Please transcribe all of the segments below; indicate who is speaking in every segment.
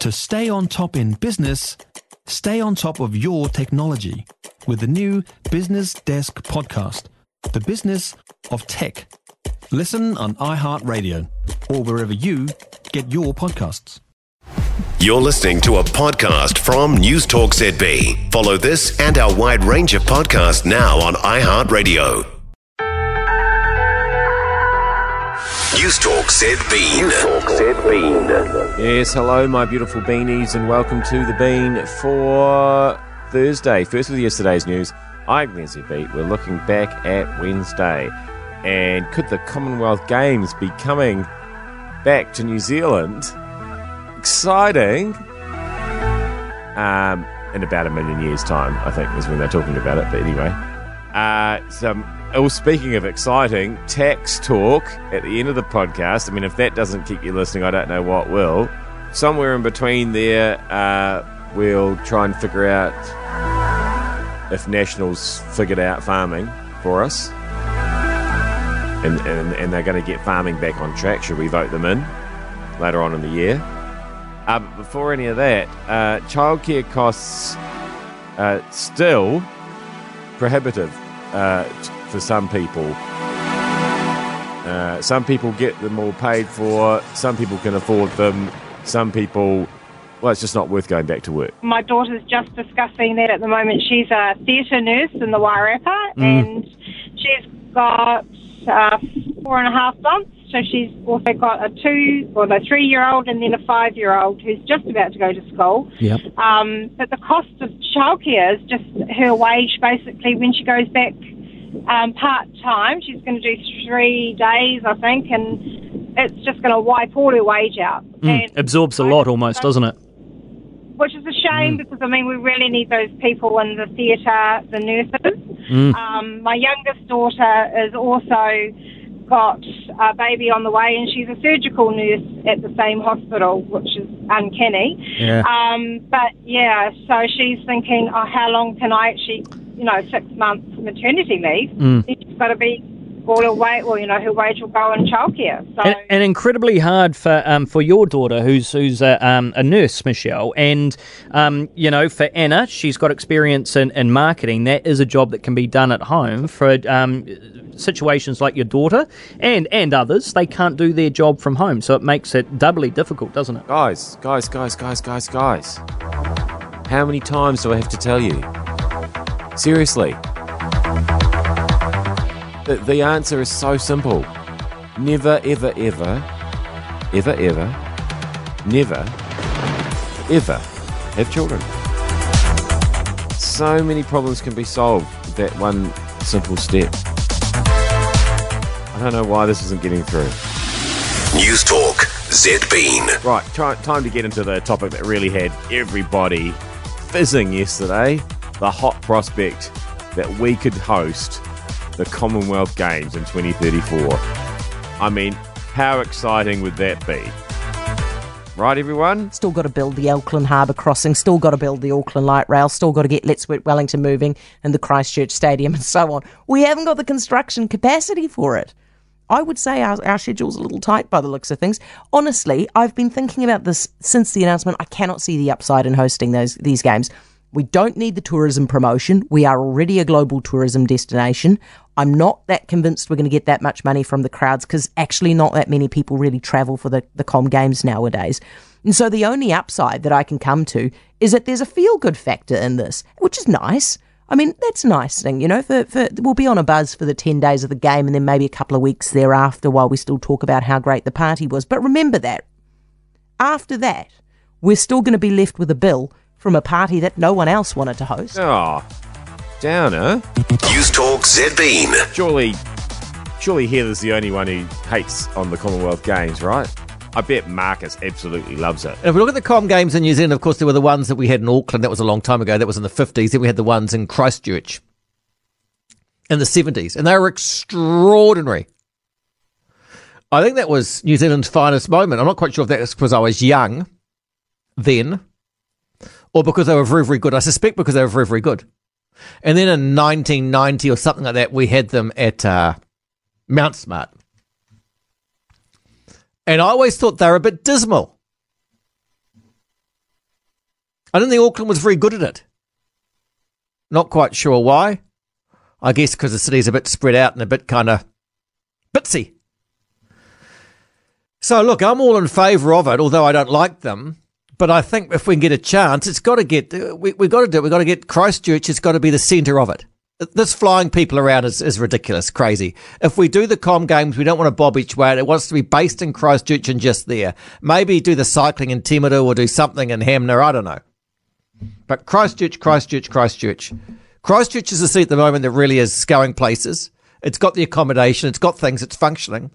Speaker 1: To stay on top in business, stay on top of your technology with the new Business Desk podcast, The Business of Tech. Listen on iHeartRadio or wherever you get your podcasts.
Speaker 2: You're listening to a podcast from News Talk ZB. Follow this and our wide range of podcasts now on iHeartRadio. News Talk ZB. News Talk ZB.
Speaker 3: Yes, hello, my beautiful beanies, and welcome to the Bean for Thursday. First with yesterday's news. I'm Glenn ZB. We're looking back at Wednesday. And could the Commonwealth Games be coming back to New Zealand? Exciting. Um, in about a million years' time, I think, is when they're talking about it. But anyway, uh, so Oh, speaking of exciting, tax talk at the end of the podcast. I mean, if that doesn't keep you listening, I don't know what will. Somewhere in between there, uh, we'll try and figure out if Nationals figured out farming for us. And, and, and they're going to get farming back on track. Should we vote them in later on in the year? Uh, but before any of that, uh, childcare costs uh, still prohibitive uh, for some people. Uh, some people get them all paid for, some people can afford them, some people, well, it's just not worth going back to work.
Speaker 4: My daughter's just discussing that at the moment. She's a theatre nurse in the Wairarapa and she's got uh, four and a half months. So she's also got a two or a three year old and then a five year old who's just about to go to school.
Speaker 5: Yep.
Speaker 4: Um, but the cost of childcare is just her wage basically when she goes back um, part time. She's going to do three days, I think, and it's just going to wipe all her wage out.
Speaker 5: Mm,
Speaker 4: And-
Speaker 5: absorbs a lot almost, doesn't it?
Speaker 4: which is a shame because I mean we really need those people in the theatre, the nurses.
Speaker 5: Mm.
Speaker 4: Um, my youngest daughter is also got a baby on the way, and she's a surgical nurse at the same hospital, which is uncanny.
Speaker 5: Yeah.
Speaker 4: Um, but yeah, so she's thinking, oh, how long can I actually, you know, six months maternity leave?
Speaker 5: Mm.
Speaker 4: She's got to be all her wage, well, you know, her wage will go in childcare. So.
Speaker 5: And, and incredibly hard for um, for your daughter, who's who's a, um, a nurse, Michelle, and um, you know, for Anna, she's got experience in, in marketing. That is a job that can be done at home for um, situations like your daughter and and others. They can't do their job from home, so it makes it doubly difficult, doesn't it?
Speaker 3: Guys, guys, guys, guys, guys, guys. How many times do I have to tell you? Seriously. The, the answer is so simple. Never, ever, ever, ever, ever, never, ever have children. So many problems can be solved with that one simple step. I don't know why this isn't getting through.
Speaker 2: News Talk ZB.
Speaker 3: Right, try, time to get into the topic that really had everybody fizzing yesterday the hot prospect that we could host the Commonwealth Games in 2034. I mean, how exciting would that be? Right, everyone?
Speaker 6: Still got to build the Auckland Harbour crossing, still got to build the Auckland Light Rail, still got to get Let's Work Wellington moving and the Christchurch Stadium and so on. We haven't got the construction capacity for it. I would say our, our schedule's a little tight by the looks of things. Honestly, I've been thinking about this since the announcement. I cannot see the upside in hosting those these games. We don't need the tourism promotion. We are already a global tourism destination. I'm not that convinced we're going to get that much money from the crowds because actually not that many people really travel for the, the Com Games nowadays. And so the only upside that I can come to is that there's a feel good factor in this, which is nice. I mean, that's a nice thing, you know. For, for we'll be on a buzz for the ten days of the game, and then maybe a couple of weeks thereafter, while we still talk about how great the party was. But remember that after that, we're still going to be left with a bill from a party that no one else wanted to host.
Speaker 3: Oh, downer.
Speaker 2: News Talk ZB.
Speaker 3: Surely, surely Heather's the only one who hates on the Commonwealth Games, right? I bet Marcus absolutely loves it.
Speaker 7: And if we look at the Com Games in New Zealand, of course, there were the ones that we had in Auckland. That was a long time ago. That was in the 50s. Then we had the ones in Christchurch in the 70s. And they were extraordinary. I think that was New Zealand's finest moment. I'm not quite sure if that was because I was young then or because they were very, very good. I suspect because they were very, very good. And then in 1990 or something like that, we had them at uh, Mount Smart. And I always thought they were a bit dismal. I didn't think Auckland was very good at it. Not quite sure why. I guess because the city's a bit spread out and a bit kind of bitsy. So look, I'm all in favour of it, although I don't like them. But I think if we can get a chance, it's got to get we we got to do it. We've got to get Christchurch. It's got to be the centre of it. This flying people around is, is ridiculous, crazy. If we do the com games, we don't want to bob each way. It wants to be based in Christchurch and just there. Maybe do the cycling in Timaru or do something in Hanmer. I don't know. But Christchurch, Christchurch, Christchurch. Christchurch is a seat at the moment that really is going places. It's got the accommodation, it's got things, it's functioning.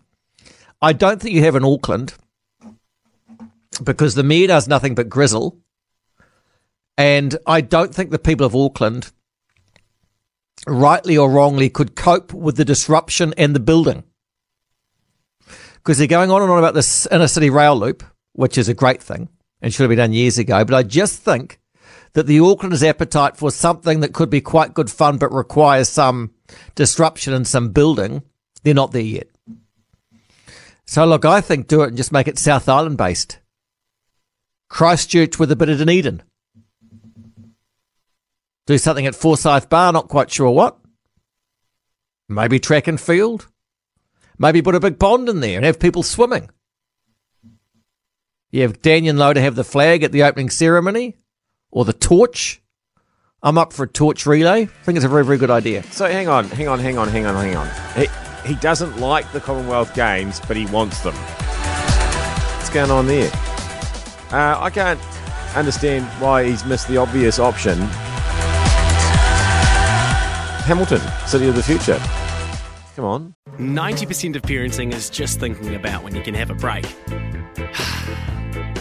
Speaker 7: I don't think you have in Auckland because the mayor does nothing but grizzle. And I don't think the people of Auckland, rightly or wrongly, could cope with the disruption and the building. Because they're going on and on about this inner city rail loop, which is a great thing and should have been done years ago. But I just think that the Aucklanders' appetite for something that could be quite good fun but requires some disruption and some building, they're not there yet. So look, I think do it and just make it South Island based. Christchurch with a bit of Dunedin. Do something at Forsyth Barr, not quite sure what. Maybe track and field. Maybe put a big pond in there and have people swimming. You have Dandenong to have the flag at the opening ceremony or the torch. I'm up for a torch relay. I think it's a very, very good idea.
Speaker 3: So hang on, hang on, hang on, hang on, hang on. He, he doesn't like the Commonwealth Games, but he wants them. What's going on there? Uh, I can't understand why he's missed the obvious option. Hamilton, City of the Future. Come on.
Speaker 8: 90% of parenting is just thinking about when you can have a break.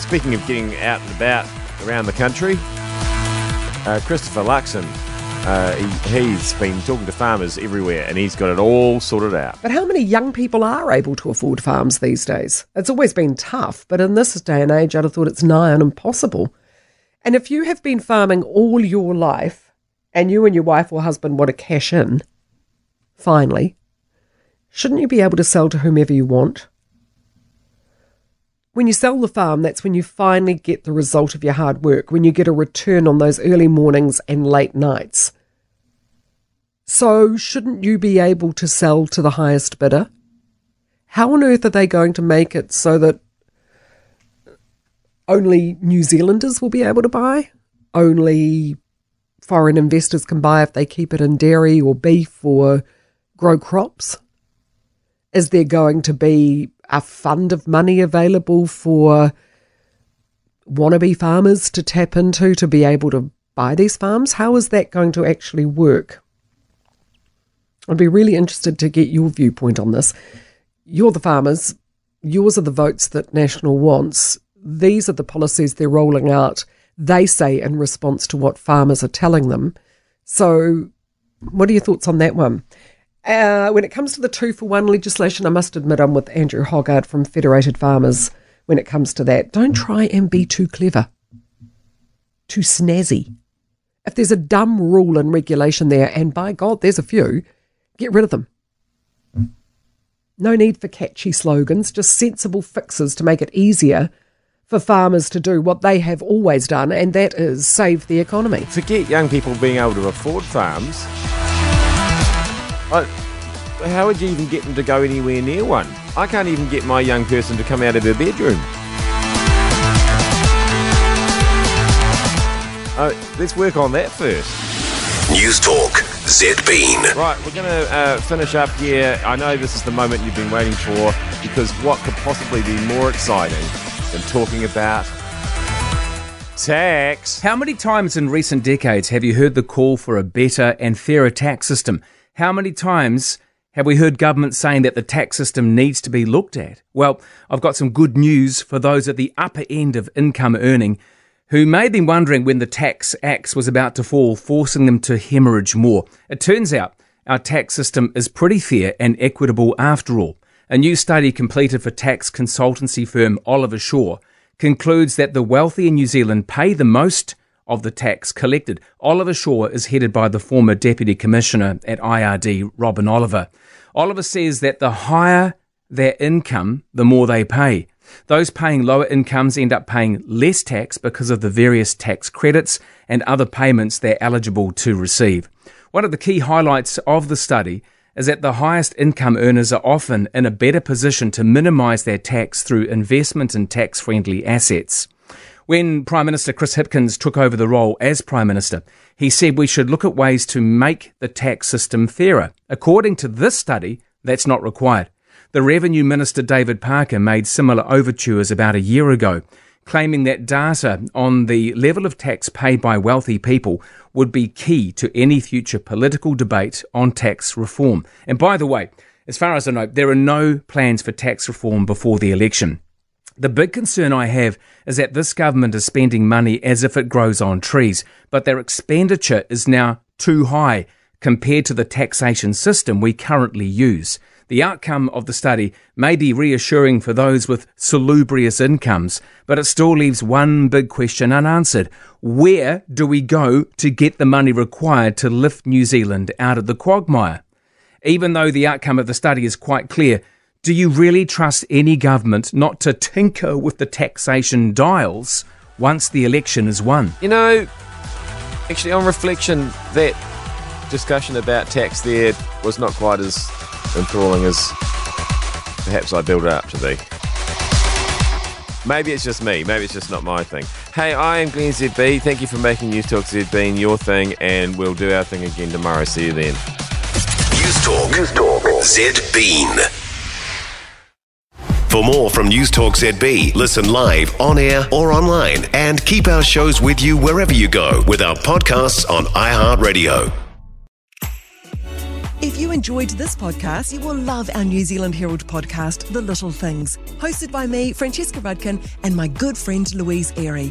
Speaker 3: speaking of getting out and about around the country, uh, Christopher Luxon, uh, he, he's been talking to farmers everywhere and he's got it all sorted out.
Speaker 9: But how many young people are able to afford farms these days? It's always been tough, but in this day and age, I'd have thought it's nigh on impossible. And if you have been farming all your life and you and your wife or husband want to cash in, finally, shouldn't you be able to sell to whomever you want? When you sell the farm, that's when you finally get the result of your hard work, when you get a return on those early mornings and late nights. So, shouldn't you be able to sell to the highest bidder? How on earth are they going to make it so that only New Zealanders will be able to buy? Only foreign investors can buy if they keep it in dairy or beef or grow crops? Is there going to be a fund of money available for wannabe farmers to tap into to be able to buy these farms? How is that going to actually work? I'd be really interested to get your viewpoint on this. You're the farmers, yours are the votes that National wants. These are the policies they're rolling out, they say, in response to what farmers are telling them. So, what are your thoughts on that one? Uh, when it comes to the two for one legislation, I must admit I'm with Andrew Hoggard from Federated Farmers when it comes to that. Don't try and be too clever, too snazzy. If there's a dumb rule and regulation there, and by God, there's a few, get rid of them. No need for catchy slogans, just sensible fixes to make it easier for farmers to do what they have always done, and that is save the economy.
Speaker 3: Forget young people being able to afford farms. I, how would you even get them to go anywhere near one? I can't even get my young person to come out of her bedroom. Uh, let's work on that first.
Speaker 2: News Talk Zed Bean.
Speaker 3: Right, we're going to uh, finish up here. I know this is the moment you've been waiting for because what could possibly be more exciting than talking about tax?
Speaker 10: How many times in recent decades have you heard the call for a better and fairer tax system? How many times have we heard governments saying that the tax system needs to be looked at? Well, I've got some good news for those at the upper end of income earning. who may been wondering when the tax axe was about to fall, forcing them to hemorrhage more. It turns out our tax system is pretty fair and equitable after all. A new study completed for tax consultancy firm Oliver Shaw concludes that the wealthy in New Zealand pay the most of the tax collected. Oliver Shaw is headed by the former Deputy Commissioner at IRD, Robin Oliver. Oliver says that the higher their income, the more they pay. Those paying lower incomes end up paying less tax because of the various tax credits and other payments they're eligible to receive. One of the key highlights of the study is that the highest income earners are often in a better position to minimise their tax through investment in tax friendly assets. When Prime Minister Chris Hipkins took over the role as Prime Minister, he said we should look at ways to make the tax system fairer. According to this study, that's not required. The Revenue Minister David Parker made similar overtures about a year ago, claiming that data on the level of tax paid by wealthy people would be key to any future political debate on tax reform. And by the way, as far as I know, there are no plans for tax reform before the election. The big concern I have is that this government is spending money as if it grows on trees, but their expenditure is now too high compared to the taxation system we currently use. The outcome of the study may be reassuring for those with salubrious incomes, but it still leaves one big question unanswered. Where do we go to get the money required to lift New Zealand out of the quagmire? Even though the outcome of the study is quite clear, do you really trust any government not to tinker with the taxation dials once the election is won?
Speaker 3: You know, actually, on reflection, that discussion about tax there was not quite as enthralling as perhaps I built it up to be. Maybe it's just me. Maybe it's just not my thing. Hey, I am Glenn ZB. Thank you for making News Talk ZB your thing, and we'll do our thing again tomorrow. See you then.
Speaker 2: News Talk. News Talk. ZB. For more from News Talk ZB, listen live, on air, or online, and keep our shows with you wherever you go with our podcasts on iHeartRadio.
Speaker 11: If you enjoyed this podcast, you will love our New Zealand Herald podcast, The Little Things, hosted by me, Francesca Rudkin, and my good friend Louise Airy.